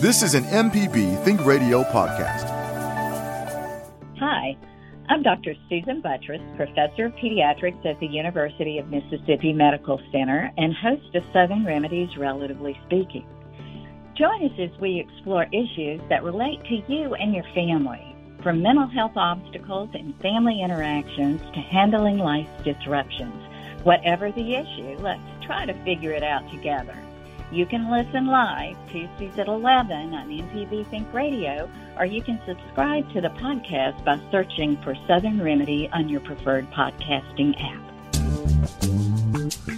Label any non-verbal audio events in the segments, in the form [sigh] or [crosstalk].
This is an MPB Think Radio podcast. Hi, I'm Dr. Susan Buttross, Professor of Pediatrics at the University of Mississippi Medical Center and host of Southern Remedies Relatively Speaking. Join us as we explore issues that relate to you and your family, from mental health obstacles and family interactions to handling life's disruptions. Whatever the issue, let's try to figure it out together. You can listen live Tuesdays at 11 on MPB Think Radio, or you can subscribe to the podcast by searching for Southern Remedy on your preferred podcasting app.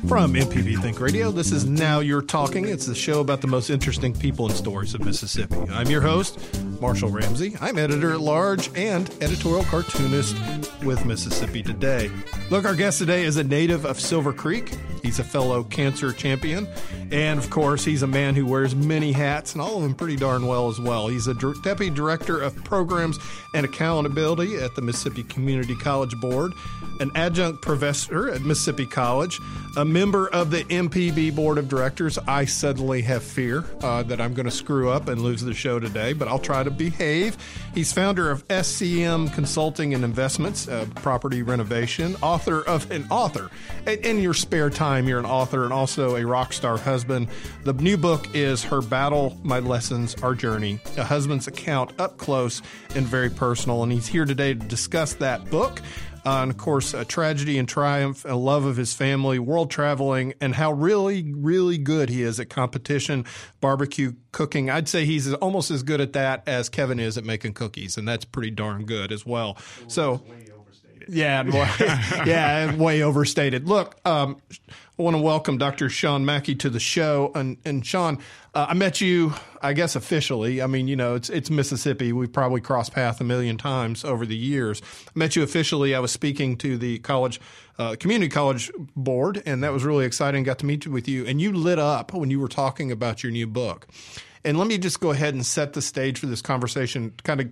From MPB Think Radio, this is Now You're Talking. It's the show about the most interesting people and stories of Mississippi. I'm your host, Marshall Ramsey. I'm editor at large and editorial cartoonist with Mississippi Today. Look, our guest today is a native of Silver Creek. He's a fellow cancer champion. And of course, he's a man who wears many hats and all of them pretty darn well as well. He's a deputy director of programs and accountability at the Mississippi Community College Board, an adjunct professor at Mississippi College, a member of the MPB Board of Directors. I suddenly have fear uh, that I'm going to screw up and lose the show today, but I'll try to behave. He's founder of SCM Consulting and Investments, uh, property renovation, author of an author. In, in your spare time, you're an author and also a rock star husband. The new book is Her Battle, My Lessons, Our Journey, a husband's account up close and very personal. And he's here today to discuss that book. And of course, a tragedy and triumph, a love of his family, world traveling, and how really, really good he is at competition barbecue cooking. I'd say he's almost as good at that as Kevin is at making cookies, and that's pretty darn good as well. So, yeah, [laughs] yeah, way overstated. Look, um, I want to welcome Dr. Sean Mackey to the show. And, and Sean, uh, I met you, I guess, officially. I mean, you know, it's it's Mississippi. We've probably crossed paths a million times over the years. I met you officially. I was speaking to the college, uh, community college board, and that was really exciting. Got to meet with you, and you lit up when you were talking about your new book. And let me just go ahead and set the stage for this conversation, kind of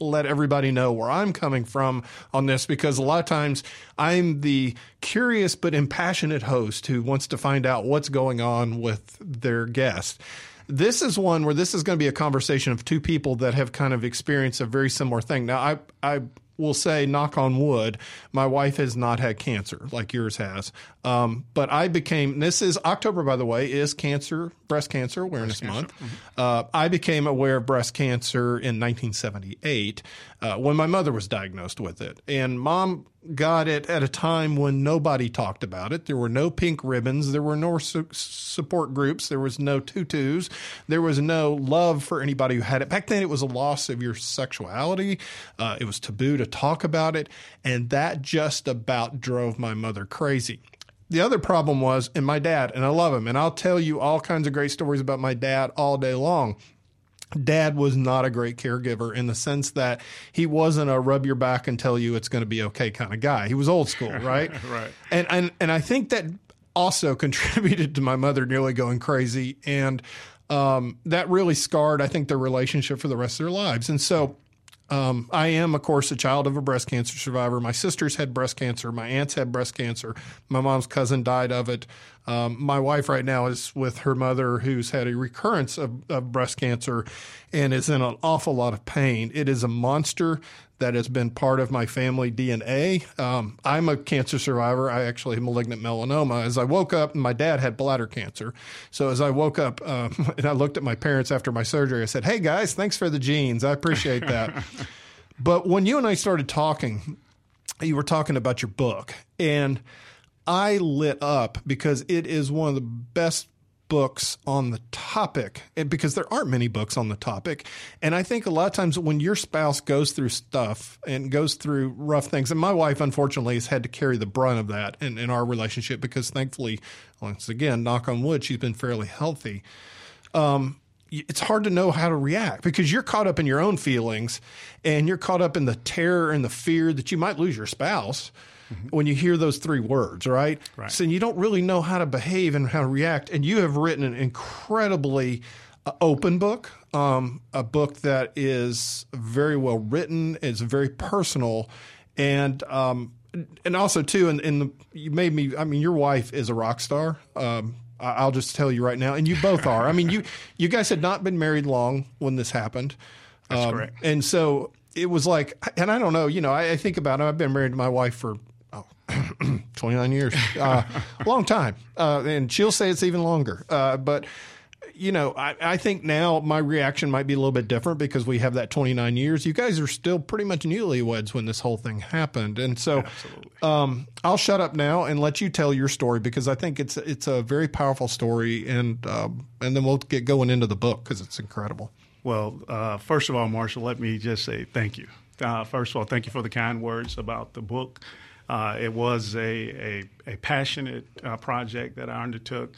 let everybody know where I'm coming from on this because a lot of times I'm the curious but impassionate host who wants to find out what's going on with their guest. This is one where this is going to be a conversation of two people that have kind of experienced a very similar thing. Now, I, I will say, knock on wood, my wife has not had cancer like yours has. Um, but I became, this is October, by the way, is cancer, breast cancer awareness breast month. Cancer. Mm-hmm. Uh, I became aware of breast cancer in 1978 uh, when my mother was diagnosed with it. And mom got it at a time when nobody talked about it. There were no pink ribbons. There were no su- support groups. There was no tutus. There was no love for anybody who had it. Back then, it was a loss of your sexuality. Uh, it was taboo to talk about it. And that just about drove my mother crazy the other problem was, and my dad, and I love him, and I'll tell you all kinds of great stories about my dad all day long. Dad was not a great caregiver in the sense that he wasn't a rub your back and tell you it's going to be okay kind of guy. He was old school, [laughs] right? right. And and and I think that also [laughs] contributed to my mother nearly going crazy, and um, that really scarred, I think, their relationship for the rest of their lives. And so um, I am, of course, a child of a breast cancer survivor. My sisters had breast cancer. My aunts had breast cancer. My mom's cousin died of it. Um, my wife right now is with her mother, who's had a recurrence of, of breast cancer and is in an awful lot of pain. It is a monster that has been part of my family DNA. Um, I'm a cancer survivor. I actually have malignant melanoma. As I woke up, my dad had bladder cancer. So as I woke up um, [laughs] and I looked at my parents after my surgery, I said, Hey guys, thanks for the genes. I appreciate that. [laughs] but when you and I started talking, you were talking about your book and I lit up because it is one of the best books on the topic because there aren't many books on the topic. And I think a lot of times when your spouse goes through stuff and goes through rough things, and my wife unfortunately has had to carry the brunt of that in, in our relationship because thankfully, once again, knock on wood, she's been fairly healthy. Um, it's hard to know how to react because you're caught up in your own feelings and you're caught up in the terror and the fear that you might lose your spouse mm-hmm. when you hear those three words, right? Right. So you don't really know how to behave and how to react. And you have written an incredibly uh, open book, um, a book that is very well written, is very personal, and um, and also too, and, and the, you made me. I mean, your wife is a rock star. Um, I- will just tell you right now, and you both are. I mean, you you guys had not been married long when this happened. That's um, correct. And so it was like, and I don't know, you know, I, I think about it. I've been married to my wife for oh, [clears throat] 29 years, uh, long time, uh, and she'll say it's even longer. Uh, but you know, I, I, think now my reaction might be a little bit different because we have that 29 years. You guys are still pretty much newlyweds when this whole thing happened, and so um, I'll shut up now and let you tell your story because I think it's it's a very powerful story, and um, and then we'll get going into the book because it's incredible. Well, uh, first of all, Marshall, let me just say thank you. Uh, first of all, thank you for the kind words about the book. Uh, it was a, a, a passionate uh, project that I undertook.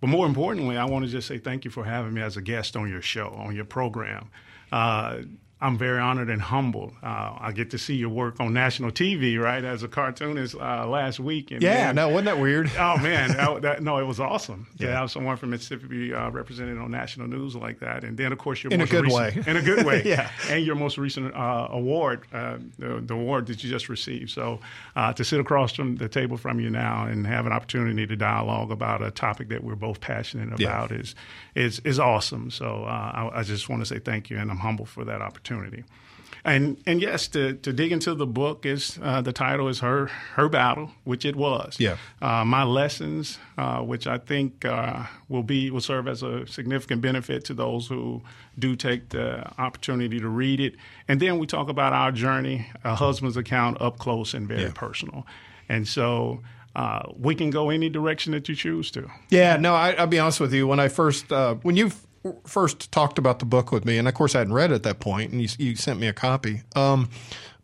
But more importantly, I want to just say thank you for having me as a guest on your show, on your program. Uh, I'm very honored and humbled. Uh, I get to see your work on national TV, right, as a cartoonist uh, last week. And yeah, man, no, wasn't that weird? [laughs] Oh man, that, that, no, it was awesome yeah. to have someone from Mississippi uh, represented on national news like that. And then, of course, your in most a good recent, way, in a good way, [laughs] yeah, and your most recent uh, award, uh, the, the, award that you just received. So uh, to sit across from the table from you now and have an opportunity to dialogue about a topic that we're both passionate about yeah. is is is awesome. So I, I just want to say thank you, and I'm humbled for that opportunity. And and yes, to, to dig into the book is uh, the title is her her battle, which it was. Yeah. Uh, my lessons, uh, which I think uh, will be will serve as a significant benefit to those who do take the opportunity to read it. And then we talk about our journey, a husband's account, up close and very yeah. personal. And so. Uh, we can go any direction that you choose to. Yeah, no, I, will be honest with you. When I first, uh, when you first talked about the book with me, and of course I hadn't read it at that point, and you, you sent me a copy. Um,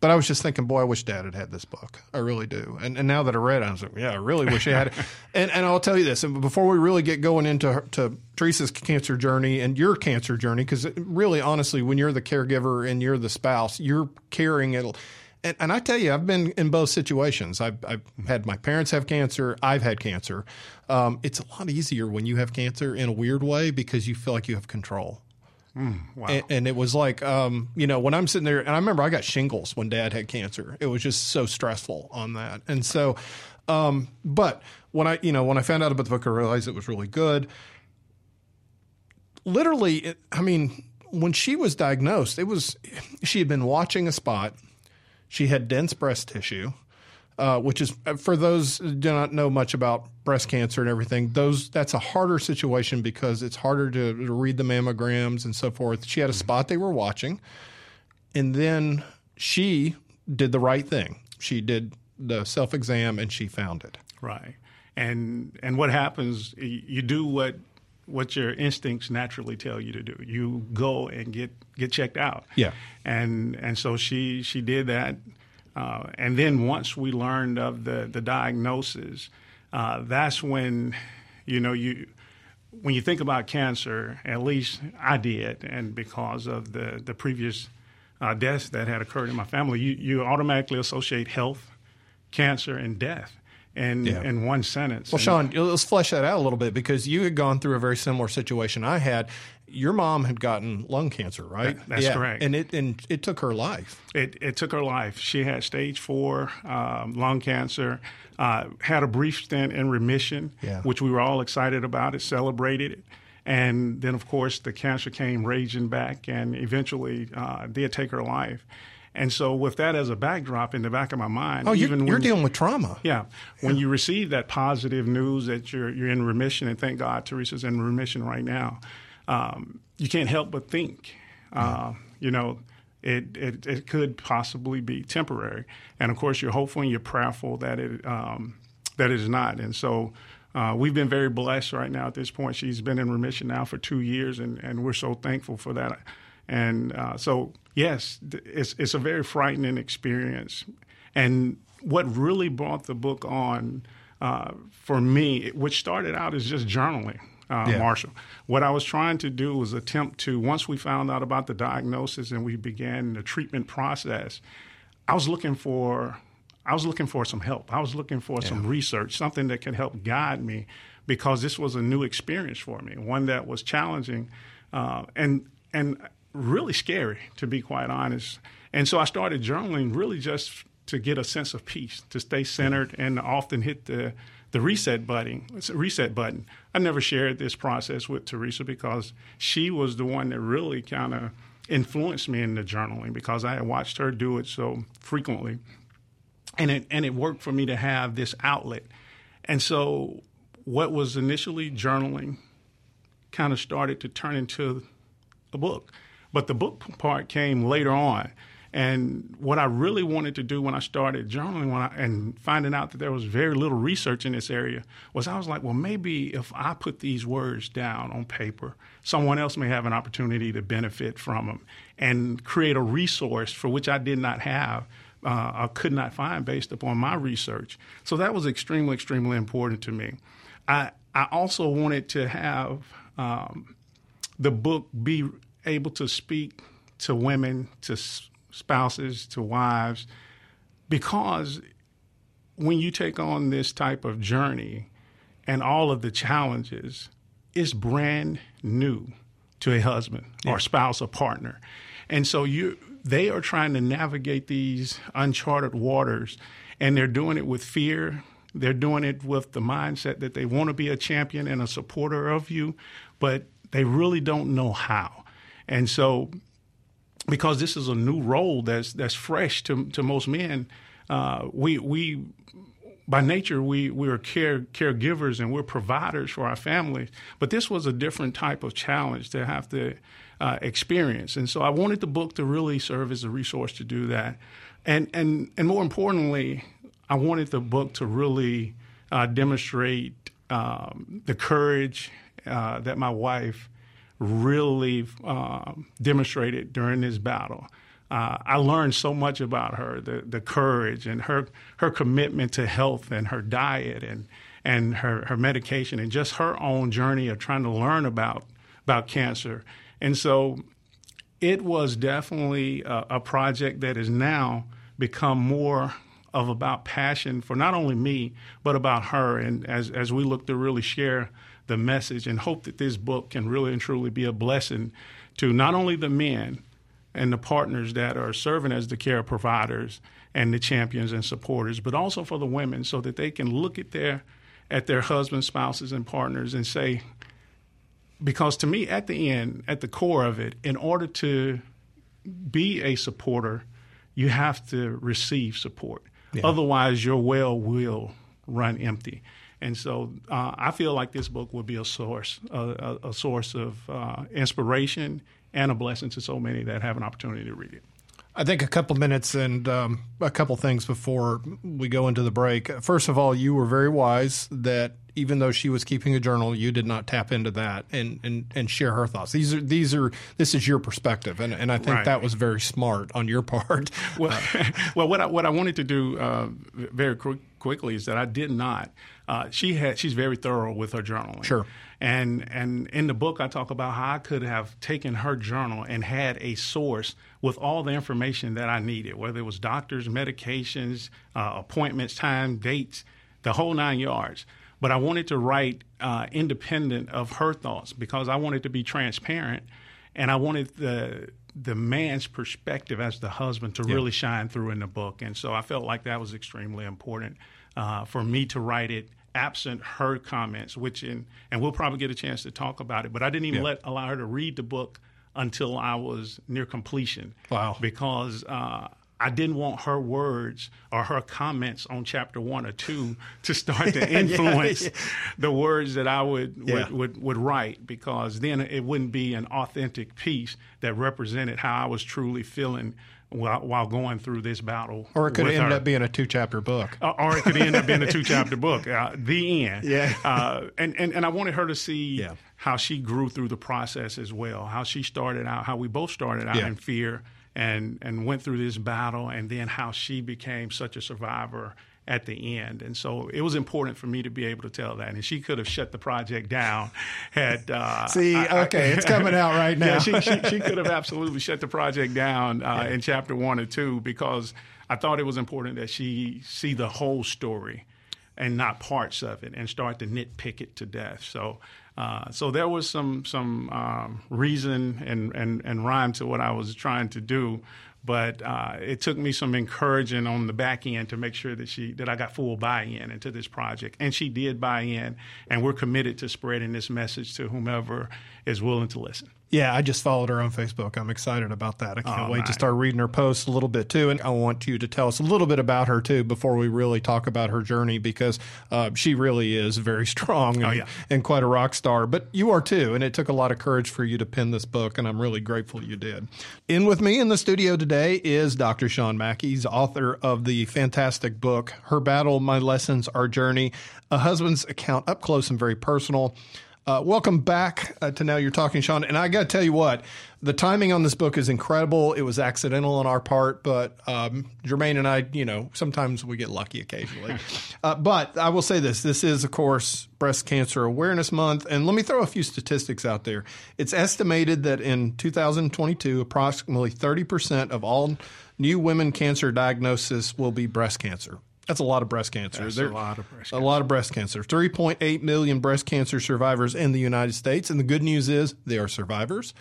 but I was just thinking, boy, I wish Dad had had this book. I really do. And and now that I read it, I was like, yeah, I really wish I had it. [laughs] and and I'll tell you this, and before we really get going into to Teresa's cancer journey and your cancer journey, because really, honestly, when you're the caregiver and you're the spouse, you're carrying it and, and I tell you, I've been in both situations. I've, I've had my parents have cancer. I've had cancer. Um, it's a lot easier when you have cancer in a weird way because you feel like you have control. Mm, wow. and, and, it was like, um, you know, when I'm sitting there, and I remember I got shingles when Dad had cancer. It was just so stressful on that, and so. Um, but when I, you know, when I found out about the book, I realized it was really good. Literally, it, I mean, when she was diagnosed, it was she had been watching a spot she had dense breast tissue, uh, which is uh, for those who do not know much about breast cancer and everything. Those that's a harder situation because it's harder to, to read the mammograms and so forth. She had a spot they were watching, and then she did the right thing. She did the self exam and she found it. Right. And and what happens? You do what what your instincts naturally tell you to do. You go and get get checked out. Yeah. And and so she she did that. Uh, and then once we learned of the the diagnosis, uh, that's when, you know, you when you think about cancer, at least I did, and because of the the previous uh, deaths that had occurred in my family, you you automatically associate health, cancer, and death in yeah. in one sentence. Well, Sean, let's flesh that out a little bit because you had gone through a very similar situation I had. Your mom had gotten lung cancer, right? That, that's yeah. correct, and it and it took her life. It it took her life. She had stage four um, lung cancer. Uh, had a brief stint in remission, yeah. which we were all excited about. It celebrated it. And then, of course, the cancer came raging back and eventually uh, did take her life. And so, with that as a backdrop in the back of my mind, oh, even you're, you're dealing with trauma. Yeah, when you receive that positive news that you're you're in remission, and thank God Teresa's in remission right now, um, you can't help but think, uh, you know, it, it it could possibly be temporary. And of course, you're hopeful and you're prayerful that it um, that it is not. And so. Uh, we've been very blessed right now at this point. She's been in remission now for two years, and, and we're so thankful for that. And uh, so yes, it's it's a very frightening experience. And what really brought the book on uh, for me, which started out as just journaling. Uh, yeah. Marshall. What I was trying to do was attempt to, once we found out about the diagnosis and we began the treatment process, I was looking for, I was looking for some help. I was looking for yeah. some research, something that could help guide me, because this was a new experience for me, one that was challenging, uh, and and really scary, to be quite honest. And so I started journaling really just to get a sense of peace, to stay centered, and often hit the the reset button. Reset button. I never shared this process with Teresa because she was the one that really kind of influenced me in the journaling because I had watched her do it so frequently, and it and it worked for me to have this outlet. And so, what was initially journaling kind of started to turn into a book, but the book part came later on. And what I really wanted to do when I started journaling when I, and finding out that there was very little research in this area was I was like, well, maybe if I put these words down on paper, someone else may have an opportunity to benefit from them and create a resource for which I did not have. Uh, I could not find based upon my research. So that was extremely, extremely important to me. I, I also wanted to have um, the book be able to speak to women, to spouses to wives, because when you take on this type of journey and all of the challenges, it's brand new to a husband yeah. or spouse or partner. And so you they are trying to navigate these uncharted waters and they're doing it with fear. They're doing it with the mindset that they want to be a champion and a supporter of you, but they really don't know how. And so because this is a new role that's that's fresh to to most men. Uh, we we by nature we we're care caregivers and we're providers for our families, but this was a different type of challenge to have to uh, experience. And so I wanted the book to really serve as a resource to do that, and and and more importantly, I wanted the book to really uh, demonstrate um, the courage uh, that my wife really uh, demonstrated during this battle. Uh, I learned so much about her, the, the courage and her, her commitment to health and her diet and, and her, her medication and just her own journey of trying to learn about, about cancer. And so it was definitely a, a project that has now become more of about passion for not only me, but about her. And as, as we look to really share the message and hope that this book can really and truly be a blessing to not only the men and the partners that are serving as the care providers and the champions and supporters, but also for the women so that they can look at their at their husbands, spouses, and partners and say, because to me, at the end, at the core of it, in order to be a supporter, you have to receive support. Yeah. Otherwise, your well will run empty. And so uh, I feel like this book will be a source, a, a, source of uh, inspiration and a blessing to so many that have an opportunity to read it. I think a couple minutes and um, a couple things before we go into the break. First of all, you were very wise that even though she was keeping a journal, you did not tap into that and, and, and share her thoughts. These are these are this is your perspective, and, and I think right. that was very smart on your part. [laughs] Well, [laughs] well, what I, what I wanted to do uh, very quick, quickly is that I did not. Uh, she had she's very thorough with her journaling. Sure. And and in the book I talk about how I could have taken her journal and had a source with all the information that I needed, whether it was doctors, medications, uh, appointments, time, dates, the whole nine yards. But I wanted to write uh, independent of her thoughts because I wanted to be transparent, and I wanted the the man's perspective as the husband to yeah. really shine through in the book. And so I felt like that was extremely important uh, for me to write it absent her comments, which in, and we'll probably get a chance to talk about it. But I didn't even yeah. let allow her to read the book until I was near completion. Wow! Because uh, I didn't want her words or her comments on chapter one or two [laughs] to start to [laughs] influence yeah, yeah. the words that I would, would, yeah. would, would, write because then it wouldn't be an authentic piece that represented how I was truly feeling while, while going through this battle. Or it could end her. up being a two chapter book. Uh, or it could end up being a [laughs] two chapter book. Uh, the end. Yeah. Uh, and, and, and I wanted her to see yeah. how she grew through the process as well, how she started out, how we both started out yeah. in fear and, and went through this battle, and then how she became such a survivor at the end. And so it was important for me to be able to tell that. And she could have shut the project down. Had uh, see, I, okay, I, it's coming out right now. [laughs] yeah, she, she, she, could have absolutely shut the project down uh, yeah. in chapter one or two because I thought it was important that she see the whole story and not parts of it and start to nitpick it to death. So. Uh, so there was some some um, reason and, and, and rhyme to what I was trying to do, but uh, it took me some encouraging on the back end to make sure that she that I got full buy-in into this project, and she did buy in, and we're committed to spreading this message to whomever is willing to listen. Yeah, I just followed her on Facebook. I'm excited about that. I can't Oh, wait to start reading her posts a little bit too. And I want you to tell us a little bit about her too before we really talk about her journey because uh, she really is very [laughs] strong and, Oh, yeah. and quite a rock star. But you are too. And it took a lot of courage for you to pen this book. And I'm really grateful you did. In with me in the studio today is Dr. Sean Mackey. He's author of the fantastic book, Her Battle, My Lessons, Our Journey, a husband's account up close and very personal. Uh, welcome back uh, to Now You're Talking, Sean. And I got to tell you what, the timing on this book is incredible. It was accidental on our part, but um, Jermaine and I, you know, sometimes we get lucky occasionally. [laughs] uh, but I will say this this is, of course, Breast Cancer Awareness Month. And let me throw a few statistics out there. It's estimated that in 2022, approximately 30% of all new women cancer diagnosis will be breast cancer. That's a lot of breast cancer. That's There- a lot of breast cancer. a lot of breast cancer. 3.8 million breast cancer survivors in the United States. And the good news is they are survivors.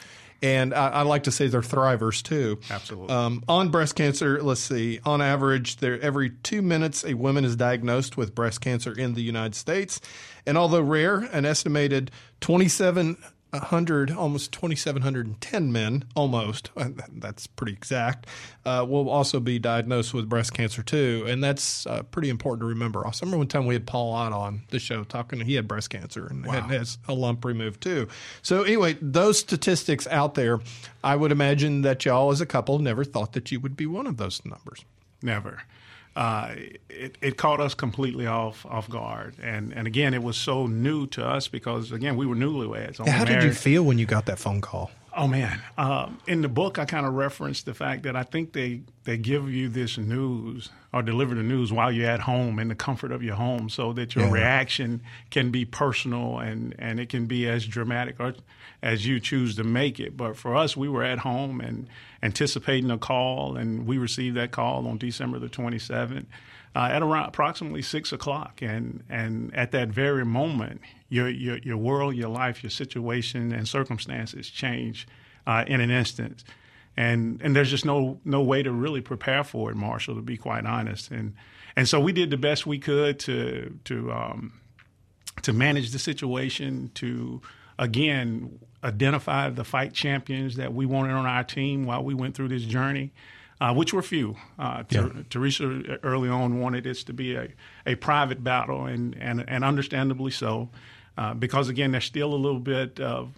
And I, I like to say they're thrivers too. Absolutely. Um, on breast cancer, let's see, on average, there every two minutes a woman is diagnosed with breast cancer in the United States. And although rare, an estimated 2,700, almost 2,710 men, almost, uh, that's pretty exact, uh, will also be diagnosed with breast cancer too. And that's uh, pretty important to remember. I remember one time we had Paul Ott on the show talking, he had breast cancer and had, has a lump removed too. So, anyway, those statistics out there, I would imagine that y'all as a couple never thought that you would be one of those numbers. Never. Uh, it, it caught us completely off off guard, and and again, it was so new to us because again, we were newlyweds. only How did you feel when you got that phone call? Oh man! Um, in the book, I kind of referenced the fact that I think they they give you this news or deliver the news while you're at home in the comfort of your home, so that your Yeah. reaction can be personal and and it can be as dramatic or as you choose to make it. But for us, we were at home and anticipating a call, and we received that call on December the 27th. Uh, at around approximately six o'clock, and and at that very moment, your your your world, your life, your situation, and circumstances change uh, in an instant, and and there's just no no way to really prepare for it, Marshall, to be quite honest, and and so we did the best we could to to um, to manage the situation, to again identify the fight champions that we wanted on our team while we went through this journey, uh, which were few. Uh, Ter- Teresa early on wanted this to be a, a private battle, and, and, and understandably so, uh, because again, there's still a little bit of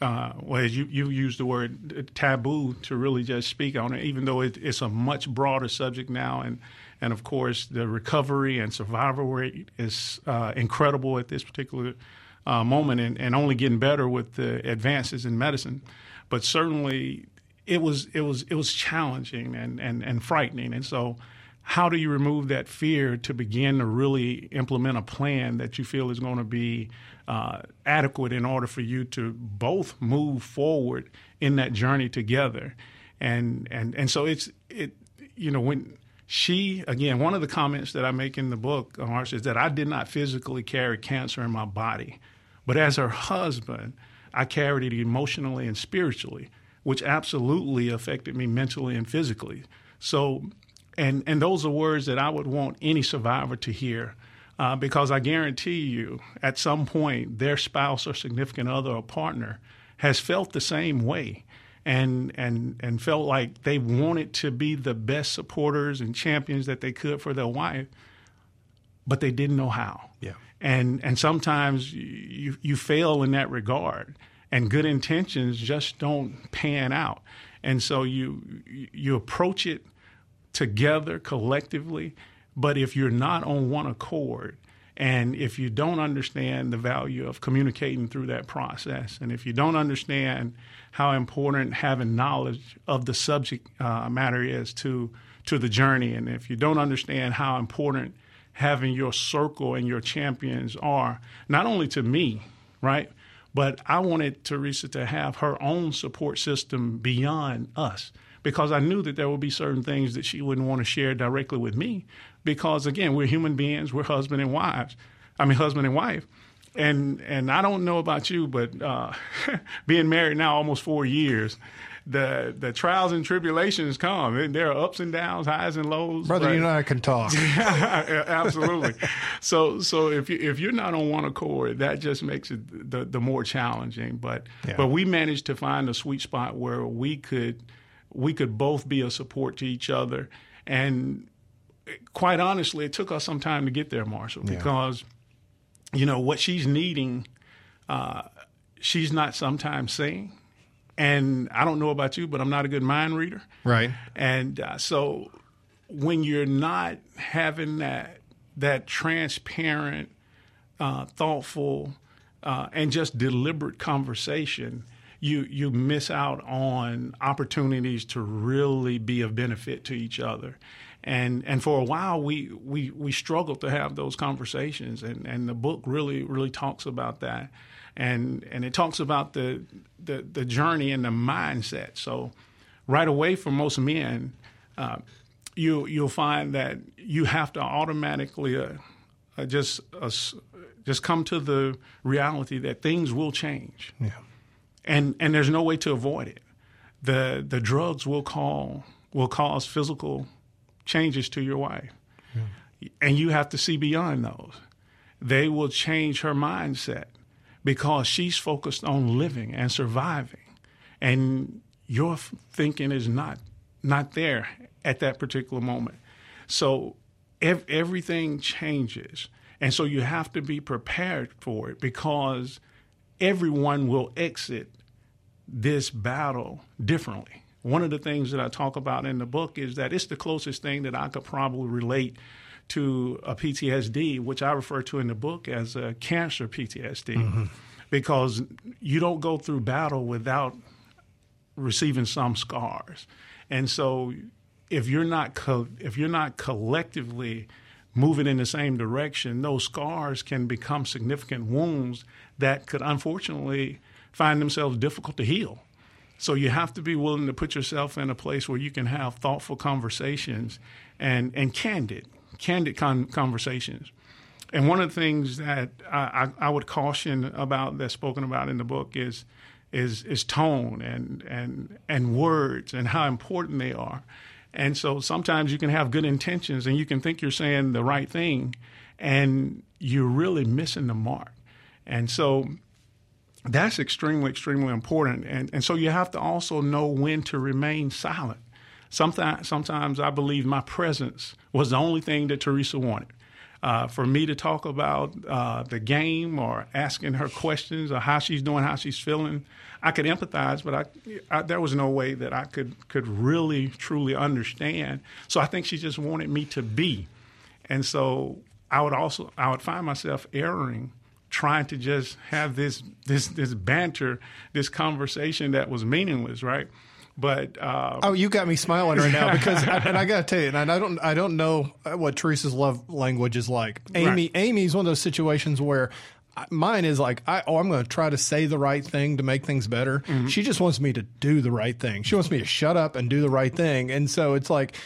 uh, well, you, you used the word taboo to really just speak on it, even though it, it's a much broader subject now. And, and of course, the recovery and survival rate is uh, incredible at this particular uh, moment and, and only getting better with the advances in medicine. But certainly, it was, it was, it was challenging and, and, and frightening. And so, how do you remove that fear to begin to really implement a plan that you feel is going to be uh, adequate in order for you to both move forward in that journey together? And and and so it's it you know when she again one of the comments that I make in the book Marsh, is that I did not physically carry cancer in my body but as her husband I carried it emotionally and spiritually which absolutely affected me mentally and physically. So and and those are words that I would want any survivor to hear, uh, because I guarantee you, at some point, their spouse or significant other or partner has felt the same way, and and and felt like they wanted to be the best supporters and champions that they could for their wife, but they didn't know how. Yeah. And and sometimes you you fail in that regard, and good intentions just don't pan out, and so you you approach it together collectively. But if you're not on one accord, and if you don't understand the value of communicating through that process, and if you don't understand how important having knowledge of the subject uh, matter is to to the journey, and if you don't understand how important having your circle and your champions are, not only to me, right, but I wanted Teresa to have her own support system beyond us because I knew that there would be certain things that she wouldn't want to share directly with me because again, we're human beings, we're husband and wives. I mean husband and wife. And and I don't know about you, but uh, [laughs] being married now almost 4 years, the the trials and tribulations come. And there are ups and downs, highs and lows. Brother, you know I can talk. [laughs] Absolutely. so so if you if you're not on one accord, that just makes it the the more challenging. But Yeah. but we managed to find a sweet spot where we could we could both be a support to each other. And quite honestly, it took us some time to get there, Marshall, because you know what she's needing, uh, she's not sometimes saying. And I don't know about you, but I'm not a good mind reader. Right. And uh, so when you're not having that that transparent, uh, thoughtful, uh, and just deliberate conversation, you you miss out on opportunities to really be of benefit to each other. And and for a while we we we struggled to have those conversations, and, and the book really really talks about that, and and it talks about the the, the journey and the mindset. So right away for most men, uh, you you'll find that you have to automatically uh, uh, just uh, just come to the reality that things will change, Yeah. And and there's no way to avoid it. the The drugs will call will cause physical changes to your wife, and you have to see beyond those. They will change her mindset because she's focused on living and surviving, and your f- thinking is not not there at that particular moment. So ev- everything changes, and so you have to be prepared for it because everyone will exit this battle differently. One of the things that I talk about in the book is that it's the closest thing that I could probably relate to a PTSD, which I refer to in the book as a cancer PTSD, mm-hmm. because you don't go through battle without receiving some scars. And so if you're not co- if you're not collectively moving in the same direction, those scars can become significant wounds that could unfortunately find themselves difficult to heal. So you have to be willing to put yourself in a place where you can have thoughtful conversations and, and candid, candid con- conversations. And one of the things that I, I, I would caution about that's spoken about in the book is is is tone and and and words and how important they are. And so sometimes you can have good intentions and you can think you're saying the right thing, and you're really missing the mark. And so that's extremely, extremely important. And, and so you have to also know when to remain silent. Sometimes, sometimes I believe my presence was the only thing that Teresa wanted. Uh, for me to talk about uh, the game or asking her questions or how she's doing, how she's feeling, I could empathize, but I, I, there was no way that I could could really truly understand. So I think she just wanted me to be, and so I would also I would find myself erring trying to just have this this this banter, this conversation that was meaningless, right? But uh, Oh, you got me smiling right now because, [laughs] and I got to tell you, and I don't, I don't know what Teresa's love language is like. Amy, Right. Amy's one of those situations where mine is like, I, oh, I'm going to try to say the right thing to make things better. She just wants me to do the right thing. She wants me to shut up and do the right thing, and so it's like.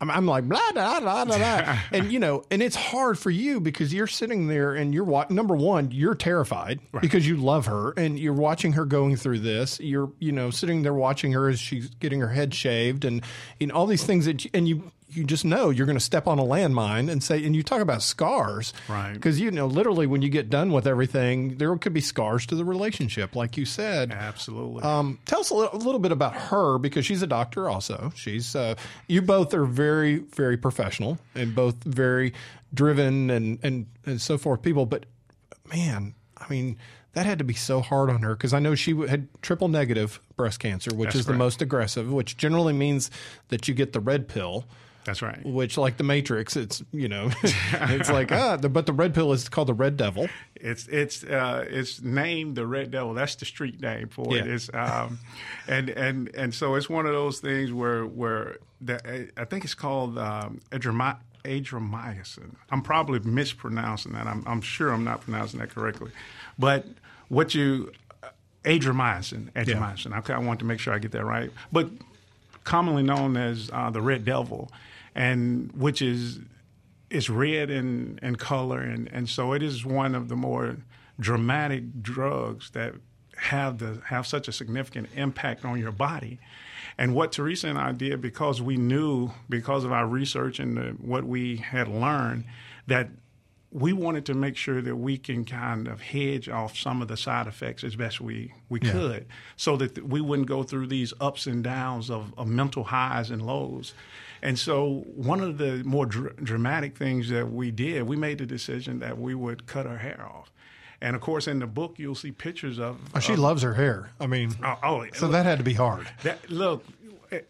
I'm, I'm like blah blah blah blah blah, and you know, and it's hard for you because you're sitting there and you're wa- number one, you're terrified because you love her and you're watching her going through this. You're you know sitting there watching her as she's getting her head shaved and you know all these things that you, and you you just know you're going to step on a landmine and say and you talk about scars Right. because you know literally when you get done with everything there could be scars to the relationship like you said absolutely. um, tell us a little, a little bit about her because she's a doctor. Also, she's uh, you both are very, very professional and both very driven and and and so forth. People, but man, I mean, that had to be so hard on her because I know she had triple negative breast cancer, which That's is the most aggressive, which generally means that you get the red pill. That's right. Which, like the Matrix, it's you know, [laughs] it's like ah, the, but the red pill is called the Red Devil. It's it's uh, it's named the Red Devil. That's the street name for it. It's um, and and and so it's one of those things where where the, I think it's called um, adromycin. I'm probably mispronouncing that. I'm I'm sure I'm not pronouncing that correctly, but what you adromycin, adromycin. Okay, I want to make sure I get that right. But commonly known as uh, the Red Devil, and which is it's red in, in color, and, and so it is one of the more dramatic drugs that have the have such a significant impact on your body. And what Teresa and I did, because we knew, because of our research and the, what we had learned, that we wanted to make sure that we can kind of hedge off some of the side effects as best we, we yeah. could so that we wouldn't go through these ups and downs of, of mental highs and lows. And so, one of the more dr- dramatic things that we did, we made the decision that we would cut our hair off. And of course, in the book, you'll see pictures of. Oh, she of, loves her hair. I mean, oh, oh so look, that had to be hard. That, look,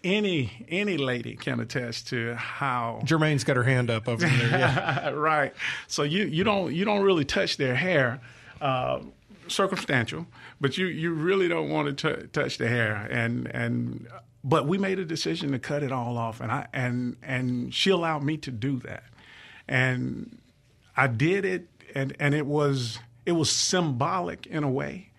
any any lady can attest to how Jermaine's got her hand up over there. Yeah. [laughs] right. So you you don't you don't really touch their hair. Uh, circumstantial, but you, you really don't want to t- touch the hair. And and but we made a decision to cut it all off, and I and and she allowed me to do that, and I did it, and and it was it was symbolic in a way.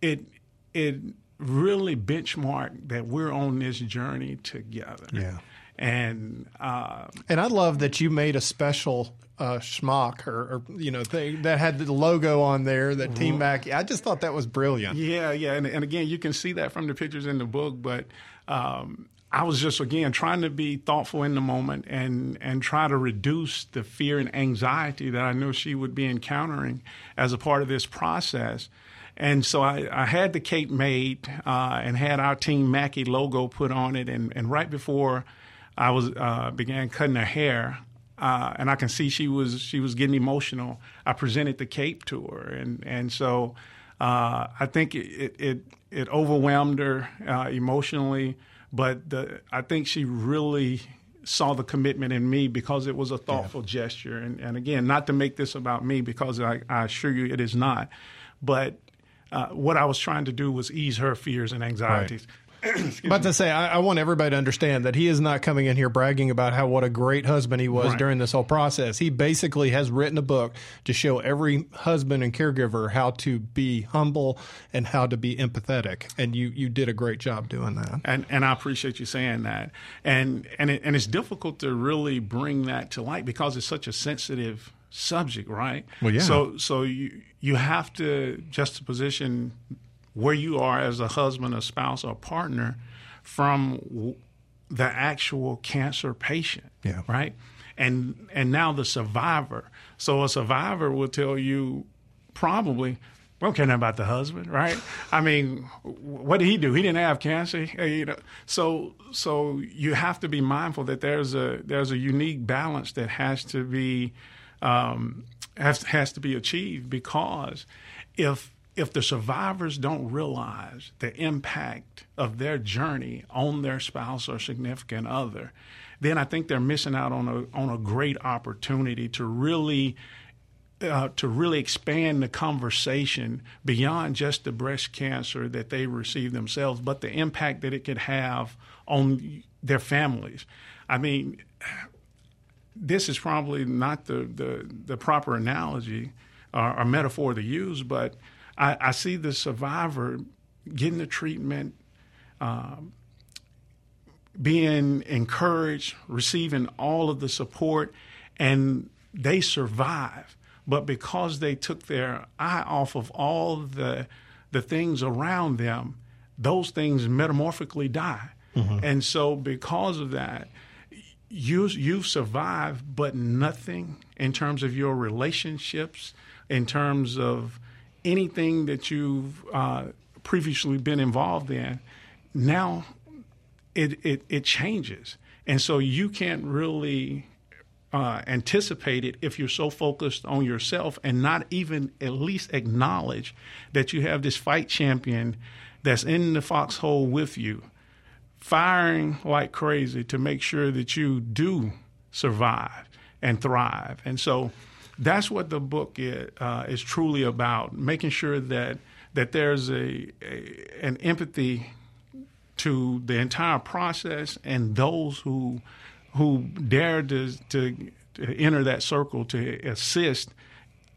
It it really benchmarked that we're on this journey together. Yeah. And uh, and I love that you made a special uh, schmuck or, or, you know thing that had the logo on there that Team Mac. I just thought that was brilliant. Yeah, yeah, and, and again, you can see that from the pictures in the book. But um, I was just again trying to be thoughtful in the moment and and try to reduce the fear and anxiety that I knew she would be encountering as a part of this process. And so I, I had the cape made uh, and had our Team Mackey logo put on it. And, and right before I was uh, began cutting her hair, uh, and I can see she was she was getting emotional. I presented the cape to her, and and so uh, I think it, it it overwhelmed her uh, emotionally but the, I think she really saw the commitment in me because it was a thoughtful yeah. gesture. And, and, again, not to make this about me because I, I assure you it is not. But uh, what I was trying to do was ease her fears and anxieties. Right. But to say, I, I, want everybody to understand that he is not coming in here bragging about how what a great husband he was right. during this whole process. He basically has written a book to show every husband and caregiver how to be humble and how to be empathetic. And you you did a great job doing that. And and I appreciate you saying that. And and it, and it's difficult to really bring that to light because it's such a sensitive subject, right? Well, yeah. So so you you have to juxtaposition where you are as a husband, a spouse, or a partner from the actual cancer patient. Yeah. Right. And and now the survivor. So a survivor will tell you probably, we don't care nothing about the husband, right? I mean, what did he do? He didn't have cancer, you know. So so you have to be mindful that there's a there's a unique balance that has to be um, has has to be achieved because if if the survivors don't realize the impact of their journey on their spouse or significant other, then I think they're missing out on a on a great opportunity to really uh, to really expand the conversation beyond just the breast cancer that they receive themselves, but the impact that it could have on their families. I mean, this is probably not the the, the proper analogy or, or metaphor to use, but I, I see the survivor getting the treatment, um, being encouraged, receiving all of the support, and they survive. But because they took their eye off of all the the things around them, those things metamorphically die. Mm-hmm. And so, because of that, you you've survived, but nothing in terms of your relationships, in terms of anything that you've uh, previously been involved in, now it, it, it changes. And so you can't really uh, anticipate it if you're so focused on yourself and not even at least acknowledge that you have this fight champion that's in the foxhole with you, firing like crazy to make sure that you do survive and thrive. And so that's what the book is, uh, is truly about, making sure that that there's a, a, an empathy to the entire process and those who who dare to, to, to enter that circle to assist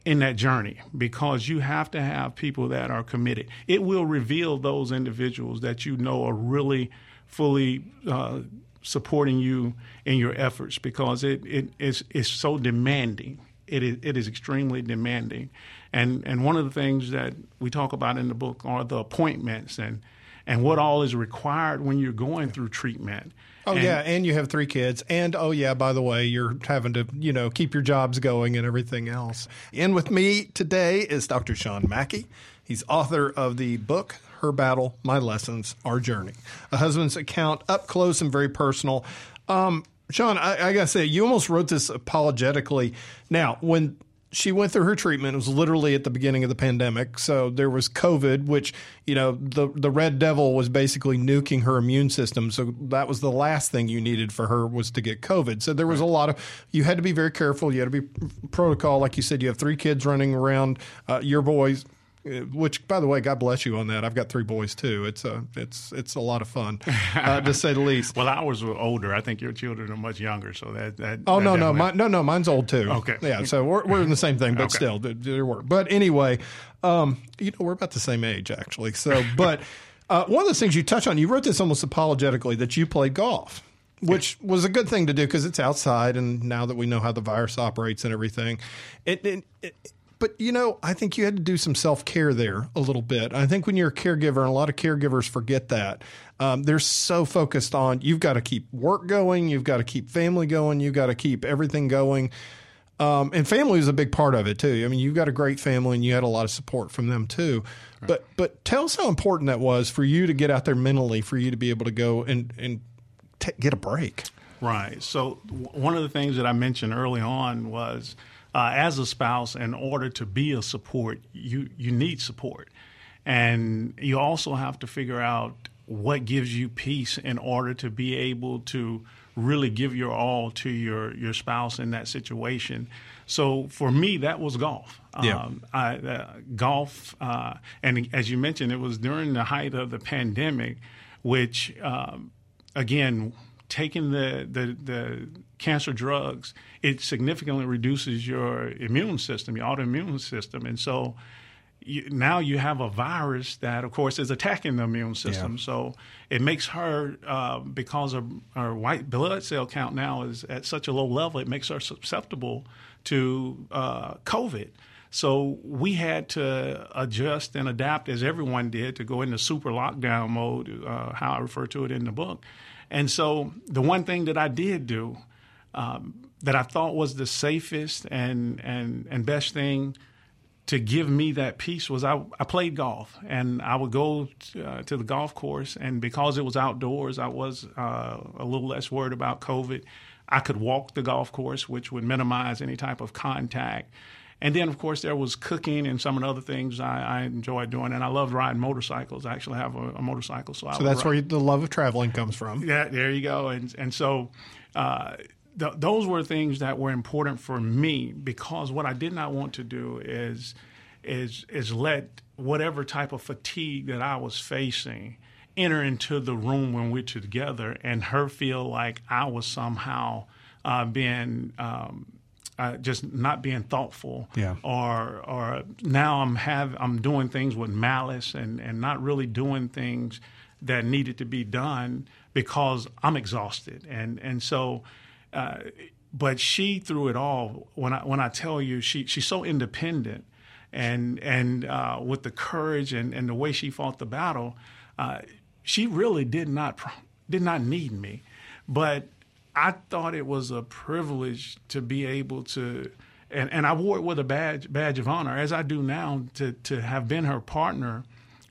in that journey. Because you have to have people that are committed. It will reveal those individuals that you know are really fully uh, supporting you in your efforts. Because it, it is it's so demanding it is, it is extremely demanding. And and one of the things that we talk about in the book are the appointments and and what all is required when you're going through treatment. Oh And- yeah, and you have three kids, and oh yeah, by the way, you're having to you know keep your jobs going and everything else. In with me today is Dr. Sean Mackey. He's author of the book Her Battle, My Lessons, Our Journey, a husband's account up close and very personal. Um, Shawn, I, I gotta say, you almost wrote this apologetically. Now, when she went through her treatment. It was literally at the beginning of the pandemic. So there was COVID, which, you know, the, the red devil was basically nuking her immune system. So that was the last thing you needed for her was to get COVID. So there was a lot of, you had to be very careful. You had to be protocol. Like you said, you have three kids running around, uh, your boys, which by the way, God bless you on that. I've got three boys too. It's a, it's, it's a lot of fun, uh, to say the least. [laughs] Well, ours were older. I think your children are much younger, so that. that Oh that no no mine, no no mine's old too. Okay. yeah. So we're, we're in the same thing, but Okay. still there, there were. But anyway, um, you know we're about the same age actually. So, [laughs] but uh, one of the things you touch on, you wrote this almost apologetically that you played golf, which was a good thing to do because it's outside, and now that we know how the virus operates and everything, it. it, it but you know, I think you had to do some self care there a little bit. I think when you're a caregiver, and a lot of caregivers forget that, um, they're so focused on you've got to keep work going, you've got to keep family going, you've got to keep everything going. Um, and family is a big part of it too. I mean, you've got a great family, and you had a lot of support from them too. But but tell us how important that was for you to get out there mentally, for you to be able to go and and t- get a break. Right. So w- one of the things that I mentioned early on was, uh, as a spouse, in order to be a support, you you need support, and you also have to figure out what gives you peace in order to be able to really give your all to your your spouse in that situation. So for me, that was golf. Yeah. Um, I, uh, golf, uh, and as you mentioned, it was during the height of the pandemic, which um, again, taking the, the, the cancer drugs, it significantly reduces your immune system, your autoimmune system. And so you, now you have a virus that, of course, is attacking the immune system. Yeah. So it makes her, uh, because of her white blood cell count now is at such a low level, it makes her susceptible to uh, COVID. So we had to adjust and adapt, as everyone did, to go into super lockdown mode, uh, how I refer to it in the book. And so the one thing that I did do um, that I thought was the safest and, and, and best thing to give me that peace was I, I played golf and I would go to, uh, to the golf course and because it was outdoors I was uh, a little less worried about COVID. I could walk the golf course, which would minimize any type of contact. And then, of course, there was cooking and some of the other things I, I enjoyed doing. And I loved riding motorcycles. I actually have a, a motorcycle, so I So that's ride. where the love of traveling comes from. Yeah, there you go. And and so uh, th- those were things that were important for me because what I did not want to do is is is let whatever type of fatigue that I was facing enter into the room when we're together and her feel like I was somehow uh, being um, uh, just not being thoughtful Yeah. or or now I'm have I'm doing things with malice and, and not really doing things that needed to be done because I'm exhausted and and so uh, but she through it all when I when I tell you she she's so independent and and uh, with the courage and, and the way she fought the battle uh, she really did not did not need me. But I thought it was a privilege to be able to, and, and I wore it with a badge badge of honor, as I do now, to to have been her partner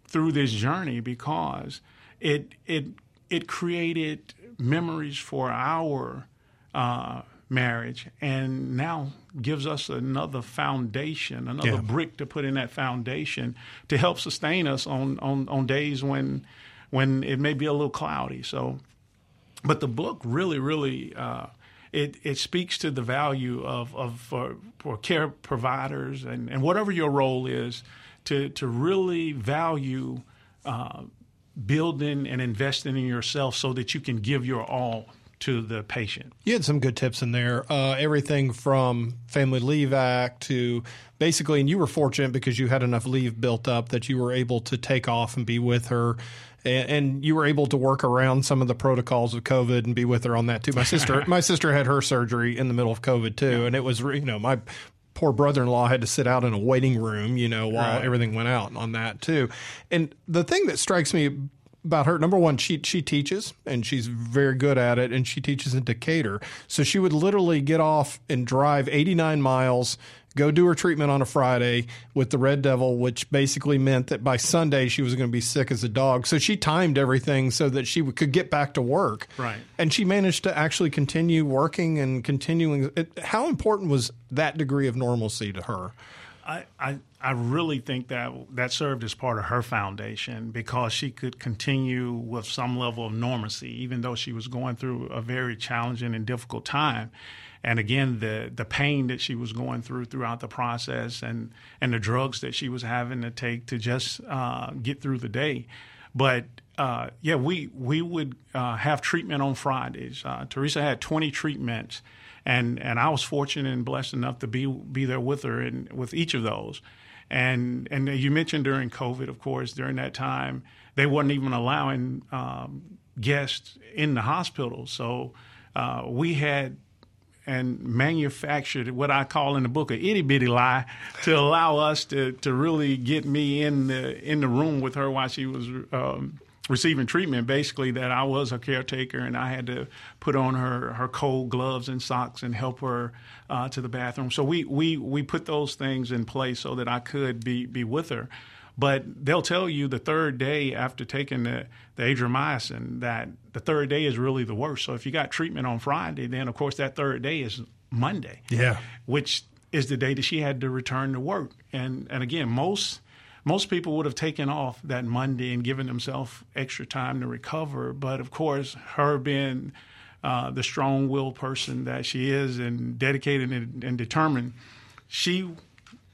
through this journey because it it it created memories for our uh, marriage, and now gives us another foundation, another Yeah. brick to put in that foundation to help sustain us on on, on days when when it may be a little cloudy. So but the book really, really, uh, it it speaks to the value of of for, for care providers and, and whatever your role is to to really value uh, building and investing in yourself so that you can give your all to the patient. You had some good tips in there. Uh, everything from Family Leave Act to basically, and you were fortunate because you had enough leave built up that you were able to take off and be with her. And, and you were able to work around some of the protocols of COVID and be with her on that too. My sister, [laughs] my sister had her surgery in the middle of COVID too, and it was, you know, my poor brother-in-law had to sit out in a waiting room, you know, while Right. everything went out on that too. And the thing that strikes me about her, number one, she she teaches and she's very good at it, and she teaches in Decatur. So she would literally get off and drive 89 miles. Go do her treatment on a Friday with the Red Devil, which basically meant that by Sunday she was going to be sick as a dog. So she timed everything so that she could get back to work. Right. And she managed to actually continue working and continuing. It, how important was that degree of normalcy to her? I, I, I really think that that served as part of her foundation because she could continue with some level of normalcy, even though she was going through a very challenging and difficult time. And again, the the pain that she was going through throughout the process, and and the drugs that she was having to take to just uh, get through the day. But uh, yeah, we we would uh, have treatment on Fridays. Uh, Teresa had 20 treatments, and and I was fortunate and blessed enough to be be there with her and with each of those. And and you mentioned during COVID, of course, during that time, they weren't even allowing um, guests in the hospital. So uh, we had and manufactured what I call in the book a itty bitty lie to allow us to, to really get me in the in the room with her while she was um, receiving treatment. Basically, that I was a caretaker and I had to put on her her cold gloves and socks and help her uh, to the bathroom. So we we we put those things in place so that I could be be with her. But they'll tell you the third day after taking the, the adriamycin that the third day is really the worst. So if you got treatment on Friday, then of course that third day is Monday. Yeah. Which is the day that she had to return to work. And and again, most most people would have taken off that Monday and given themselves extra time to recover. But of course, her being uh, the strong-willed person that she is and dedicated and, and determined, she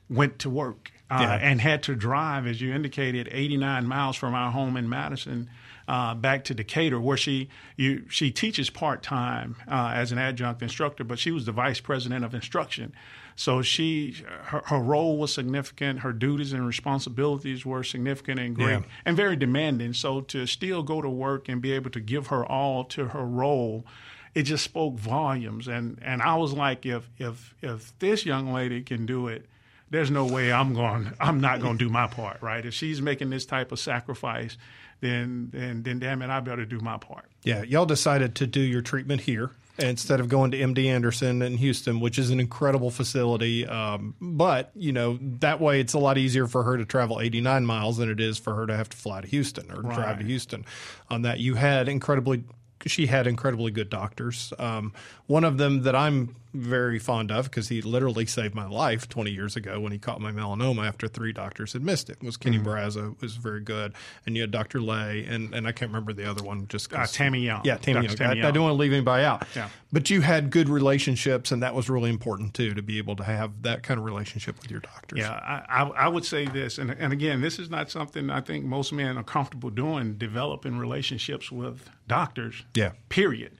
went to work uh, Yeah. and had to drive, as you indicated, 89 miles from our home in Madison uh, back to Decatur, where she you she teaches part time uh, as an adjunct instructor, but she was the vice president of instruction. So she her, her role was significant. Her duties and responsibilities were significant and great Yeah. and very demanding. So to still go to work and be able to give her all to her role, it just spoke volumes. And and I was like, if if if this young lady can do it, there's no way I'm going. I'm not going to do my part, right? If she's making this type of sacrifice, then then then damn it, I better do my part. Yeah, y'all decided to do your treatment here instead of going to MD Anderson in Houston, which is an incredible facility. Um, but you know that way, it's a lot easier for her to travel 89 miles than it is for her to have to fly to Houston or drive to Houston. On that, you had incredibly. She had incredibly good doctors. Um, one of them that I'm very fond of because he literally saved my life 20 years ago when he caught my melanoma after three doctors had missed it. Was Kenny Mm-hmm. Was very good, and you had Dr. Lay, and and I can't remember the other one just Uh, Tammy Young. yeah, Tammy. Young. Tammy I, I don't want to leave anybody out. Yeah. But you had good relationships, and that was really important too to be able to have that kind of relationship with your doctors. Yeah, I, I, I would say this, and, and again, this is not something I think most men are comfortable doing, developing relationships with doctors. Yeah. Period.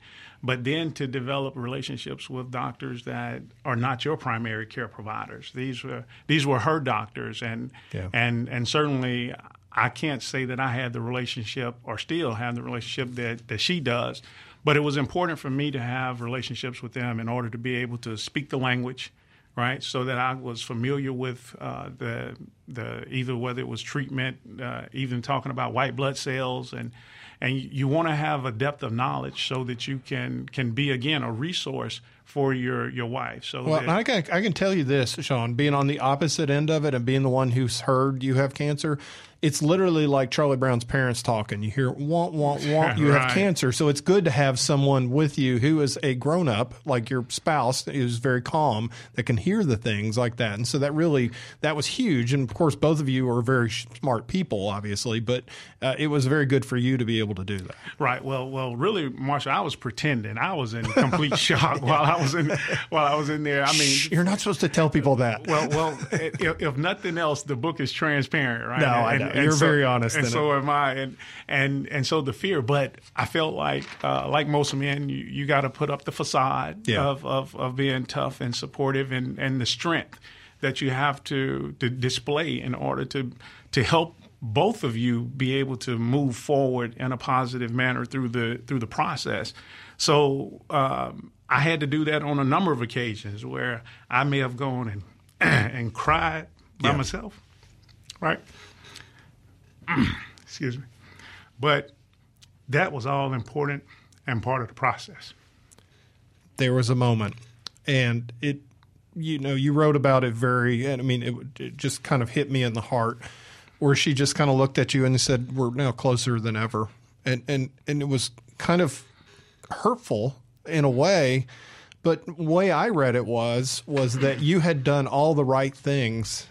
But then to develop relationships with doctors that are not your primary care providers. These were these were her doctors, and Yeah. and and certainly I can't say that I had the relationship or still have the relationship that that she does. But it was important for me to have relationships with them in order to be able to speak the language, right? So that I was familiar with uh, the the either whether it was treatment, uh, even talking about white blood cells, and and you want to have a depth of knowledge so that you can can be again a resource for your your wife. So Well, that, I can I can tell you this, Shawn, being on the opposite end of it and being the one who's heard you have cancer, it's literally like Charlie Brown's parents talking. You hear want want want you have [laughs] cancer. So it's good to have someone with you who is a grown up, like your spouse, who's very calm that can hear the things like that. And so that really that was huge. And of course, both of you are very smart people, obviously, but uh, it was very good for you to be able to do that. Right. Well, well, really, Marshall, I was pretending. I was in complete [laughs] shock while I was in while I was in there. I mean, You're not supposed to tell people that. well, well, if, if nothing else, the book is transparent, right? No, I know. You're very honest and so am I, and and and so the fear. But I felt like, uh, like most men, you, you got to put up the facade Yeah. of, of of being tough and supportive, and and the strength that you have to to display in order to to help both of you be able to move forward in a positive manner through the through the process. So um, I had to do that on a number of occasions where I may have gone and [clears throat] and cried by Yeah. myself, right? [clears throat] Excuse me. But that was all important and part of the process. there was a moment and it you know you wrote about it very and i mean it, it just kind of hit me in the heart where she just kind of looked at you and said we're now closer than ever and and and it was kind of hurtful in a way but way i read it was was that you had done all the right things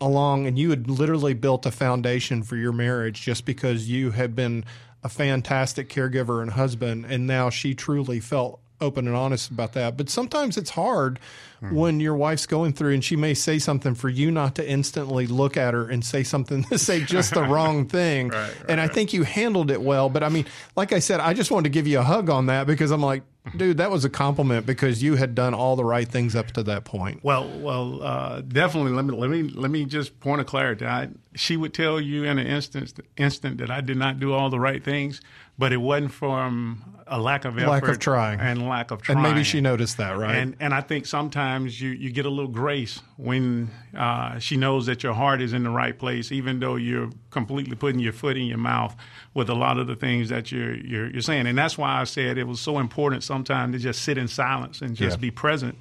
along and you had literally built a foundation for your marriage just because you had been a fantastic caregiver and husband and now she truly felt open and honest about that. But sometimes it's hard hmm. when your wife's going through and she may say something for you not to instantly look at her and say something to [laughs] say just the wrong [laughs] thing. Right, right, and i think you handled it well but i mean like i said i just wanted to give you a hug on that because i'm like dude that was a compliment because you had done all the right things up to that point Well, well, uh, definitely. Let me let me let me just point of clarity. I, she would tell you in an instant instant that I did not do all the right things, but it wasn't from a lack of effort, Lack of trying. and lack of trying. and maybe she noticed that right And and I think sometimes you, you get a little grace when uh, she knows that your heart is in the right place, even though you're completely putting your foot in your mouth with a lot of the things that you're you're, you're saying. And that's why I said it was so important sometimes to just sit in silence and just Yeah. be present,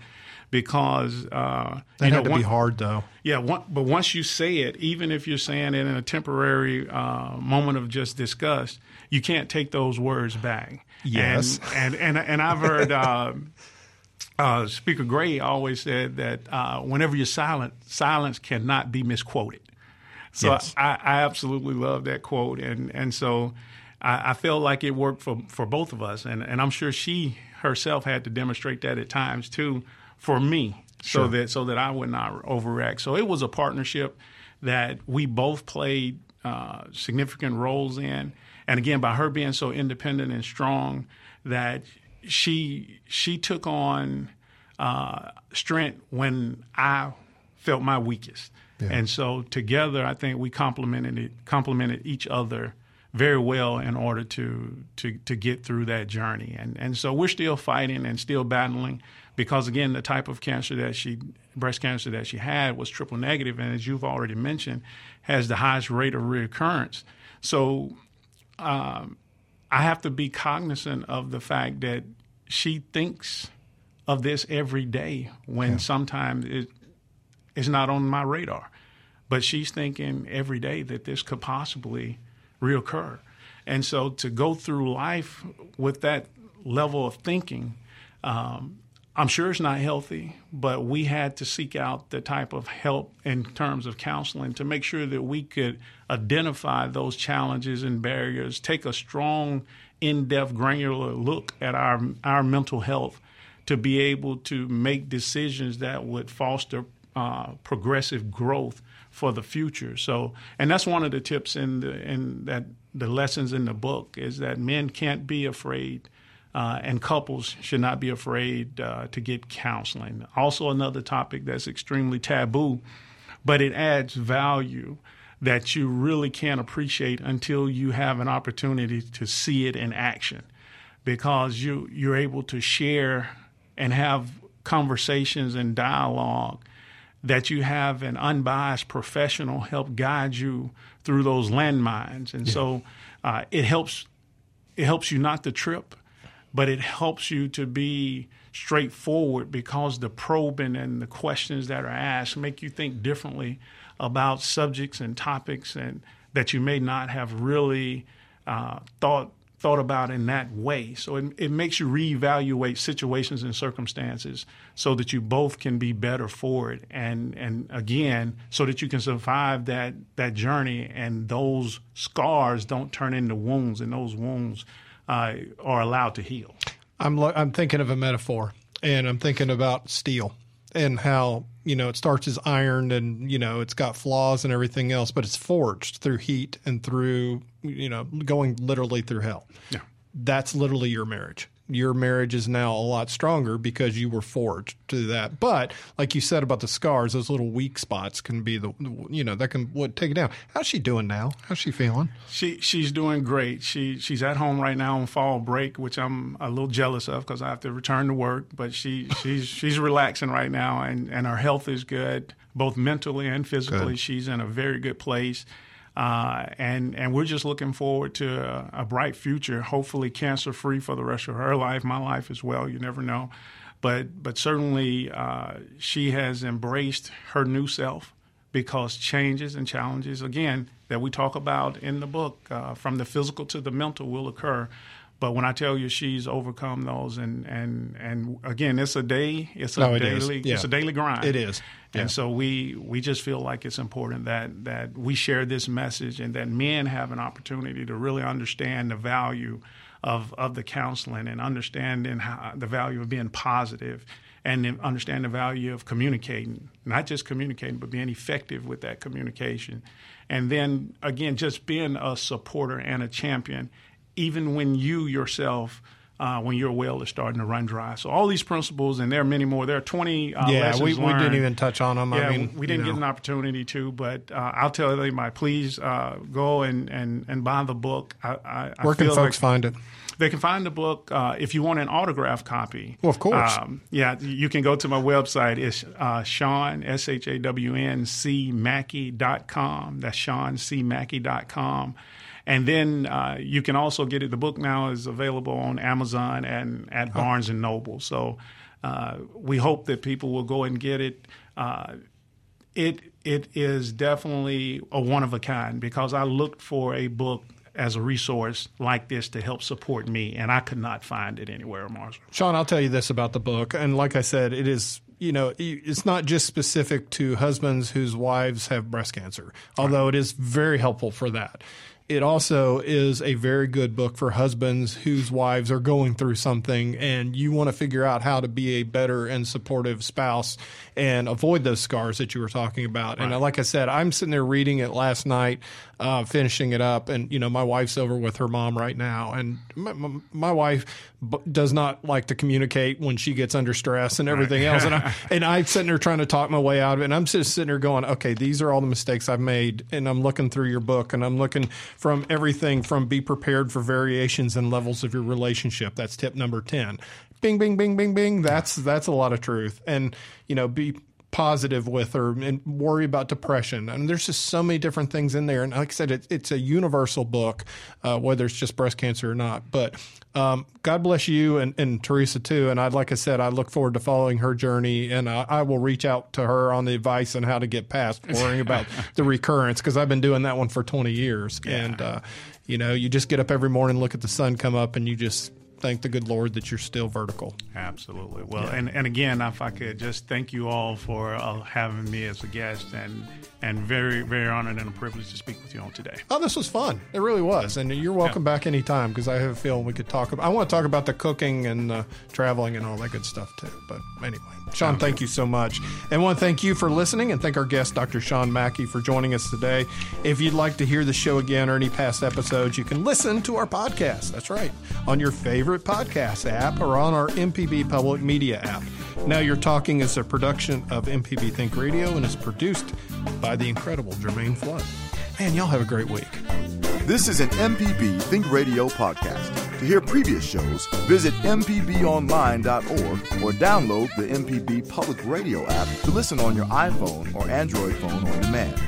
because uh, that you know, had to one- be hard though yeah, one, but once you say it, even if you're saying it in a temporary uh, moment of just disgust, you can't take those words back. Yes. and and and, and I've heard uh, [laughs] uh, Speaker Gray always said that uh, whenever you're silent, silence cannot be misquoted. So Yes. I, I absolutely love that quote, and and so I, I felt like it worked for for both of us, and and I'm sure she herself had to demonstrate that at times too for me, so that so that I would not overreact. So it was a partnership that we both played uh, significant roles in, and again by her being so independent and strong, that she she took on uh, strength when I felt my weakest. And so together, I think we complemented it, complemented each other very well in order to to to get through that journey. And and so we're still fighting and still battling because again, the type of cancer that she breast cancer that she had was triple negative, and as you've already mentioned, has the highest rate of reoccurrence. So um, I have to be cognizant of the fact that she thinks of this every day when sometimes it is not on my radar. But she's thinking every day that this could possibly reoccur. And so to go through life with that level of thinking, um, I'm sure it's not healthy, but we had to seek out the type of help in terms of counseling to make sure that we could identify those challenges and barriers, take a strong, in depth, granular look at our, our mental health to be able to make decisions that would foster uh, progressive growth for the future. So, and that's one of the tips in the in that the lessons in the book is that men can't be afraid, uh, and couples should not be afraid uh, to get counseling. Also, another topic that's extremely taboo, but it adds value that you really can't appreciate until you have an opportunity to see it in action, because you you're able to share and have conversations and dialogue that you have an unbiased professional help guide you through those landmines, and so uh, it helps. It helps you not to trip, but it helps you to be straightforward because the probing and the questions that are asked make you think differently about subjects and topics, and that you may not have really uh, thought thought about in that way. So it, it makes you reevaluate situations and circumstances so that you both can be better for it. And, and again, so that you can survive that, that journey and those scars don't turn into wounds and those wounds uh, are allowed to heal. I'm lo- I'm thinking of a metaphor, and I'm thinking about steel and how you know it starts as iron, and you know it's got flaws and everything else, but it's forged through heat and through you know going literally through hell. Yeah. That's literally your marriage. Your marriage is now a lot stronger because you were forged to that. But like you said about the scars, those little weak spots can be the you know that can what take it down. How's she doing now? How's she feeling? She she's doing great. She she's at home right now on fall break, which I'm a little jealous of because I have to return to work. But she she's she's relaxing right now, and and her health is good, both mentally and physically. Good. She's in a very good place. Uh, and and we're just looking forward to a, a bright future. Hopefully, cancer free for the rest of her life, my life as well. You never know, but but certainly uh, she has embraced her new self because changes and challenges again that we talk about in the book, uh, from the physical to the mental, will occur. But when I tell you she's overcome those, and and and again, it's a day, it's a no, it daily, yeah. it's a daily grind. It is, yeah. and so we we just feel like it's important that that we share this message, and that men have an opportunity to really understand the value of of the counseling and understanding how, the value of being positive and understand the value of communicating, not just communicating, but being effective with that communication. And then again, just being a supporter and a champion even when you yourself uh, when your well is starting to run dry. So all these principles, and there are many more. There are twenty. Uh, yeah, we, we, didn't even touch on them. Yeah, I mean, we didn't get an opportunity to, but uh, I'll tell everybody, please uh, go and, and, and buy the book. I, I, Where can folks like find it? They can find the book uh, if you want an autograph copy. Well, of course. Um, yeah, you can go to my website. It's uh, Shawn, S H A W N C Mackey.com. That's Shawn C Mackey.com. And then uh, you can also get it. The book now is available on Amazon and at Barnes and Noble. So uh, we hope that people will go and get it. Uh, it it is definitely a one of a kind because I looked for a book as a resource like this to help support me, and I could not find it anywhere, Marshall. Shawn, I'll tell you this about the book, and like I said, it is you know, it's not just specific to husbands whose wives have breast cancer, although it is very helpful for that it also is a very good book for husbands whose wives are going through something and you want to figure out how to be a better and supportive spouse and avoid those scars that you were talking about. Right. And like I said, I'm sitting there reading it last night, uh, finishing it up, and you know my wife's over with her mom right now, and my, my, my wife b- does not like to communicate when she gets under stress and everything right. else. And I [laughs] and I'm sitting there trying to talk my way out of it, and I'm just sitting there going, okay, these are all the mistakes I've made, and I'm looking through your book, and I'm looking from everything from be prepared for variations and levels of your relationship. That's tip number ten bing, bing, bing, bing, bing. That's that's a lot of truth. And you know, be positive with her and worry about depression. And there's just so many different things in there. And like I said, it, it's a universal book, uh, whether it's just breast cancer or not. But um, God bless you and, and, Teresa too. And I, like I said, I look forward to following her journey, and I, I will reach out to her on the advice on how to get past worrying about [laughs] the recurrence because I've been doing that one for 20 years. Yeah. And uh, you know, you just get up every morning, look at the sun come up, and you just thank the good Lord that you're still vertical. Absolutely. Well, yeah. and, and again, if I could just thank you all for uh, having me as a guest and and very, very honored and a privilege to speak with you on today. Oh, this was fun. It really was. And you're welcome yeah. back anytime because I have a feeling we could talk about, I want to talk about the cooking and uh, traveling and all that good stuff too. But anyway, Shawn, thank you so much. And I want to thank you for listening and thank our guest, Dr. Shawn Mackey, for joining us today. If you'd like to hear the show again or any past episodes, you can listen to our podcast. That's right. On your favorite podcast app or on our MPB Public Media app. Now You're Talking is a production of MPB Think Radio and is produced by the incredible Jermaine Flood. Man, y'all have a great week. This is an MPB Think Radio podcast. To hear previous shows, visit MPBOnline.org or download the MPB Public Radio app to listen on your iPhone or Android phone on demand.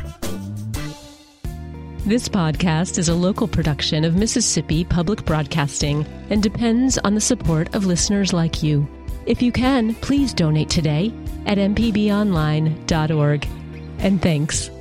This podcast is a local production of Mississippi Public Broadcasting and depends on the support of listeners like you. If you can, please donate today at mpbonline.org. And thanks.